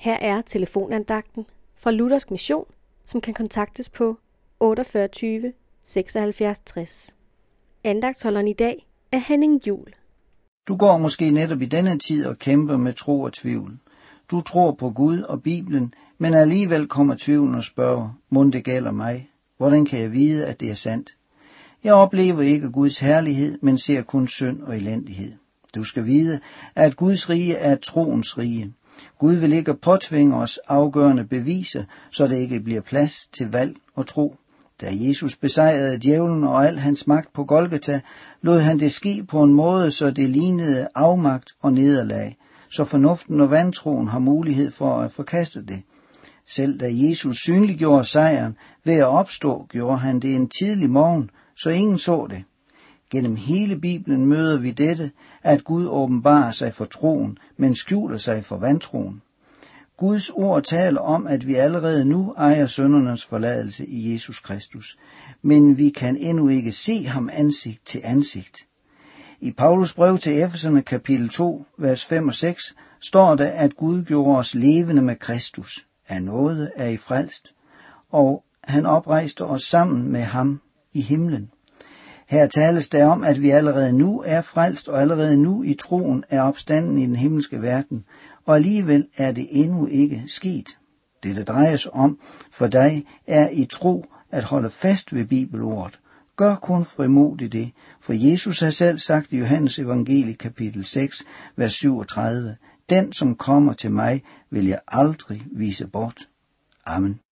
Her er telefonandagten fra Luthersk Mission, som kan kontaktes på 48 76 60. Andagtholderen i dag er Henning Jul. Du går måske netop i denne tid og kæmper med tro og tvivl. Du tror på Gud og Bibelen, men alligevel kommer tvivlen og spørger, må det gælder mig? Hvordan kan jeg vide, at det er sandt? Jeg oplever ikke Guds herlighed, men ser kun synd og elendighed. Du skal vide, at Guds rige er troens rige. Gud vil ikke påtvinge os afgørende beviser, så det ikke bliver plads til valg og tro. Da Jesus besejrede djævlen og al hans magt på Golgata, lod han det ske på en måde, så det lignede afmagt og nederlag, så fornuften og vantroen har mulighed for at forkaste det. Selv da Jesus synliggjorde sejren ved at opstå, gjorde han det en tidlig morgen, så ingen så det. Gennem hele Bibelen møder vi dette, at Gud åbenbarer sig for troen, men skjuler sig for vantroen. Guds ord taler om, at vi allerede nu ejer søndernes forladelse i Jesus Kristus, men vi kan endnu ikke se ham ansigt til ansigt. I Paulus brev til Efeserne kapitel 2, vers 5 og 6, står der, at Gud gjorde os levende med Kristus. Af noget er I frelst, og han oprejste os sammen med ham i himlen. Her tales der om, at vi allerede nu er frelst, og allerede nu i troen er opstanden i den himmelske verden, og alligevel er det endnu ikke sket. Det, der drejer sig om for dig, er i tro at holde fast ved bibelordet. Gør kun frimodigt det, for Jesus har selv sagt i Johannes evangelie kapitel 6, vers 37, Den, som kommer til mig, vil jeg aldrig vise bort. Amen.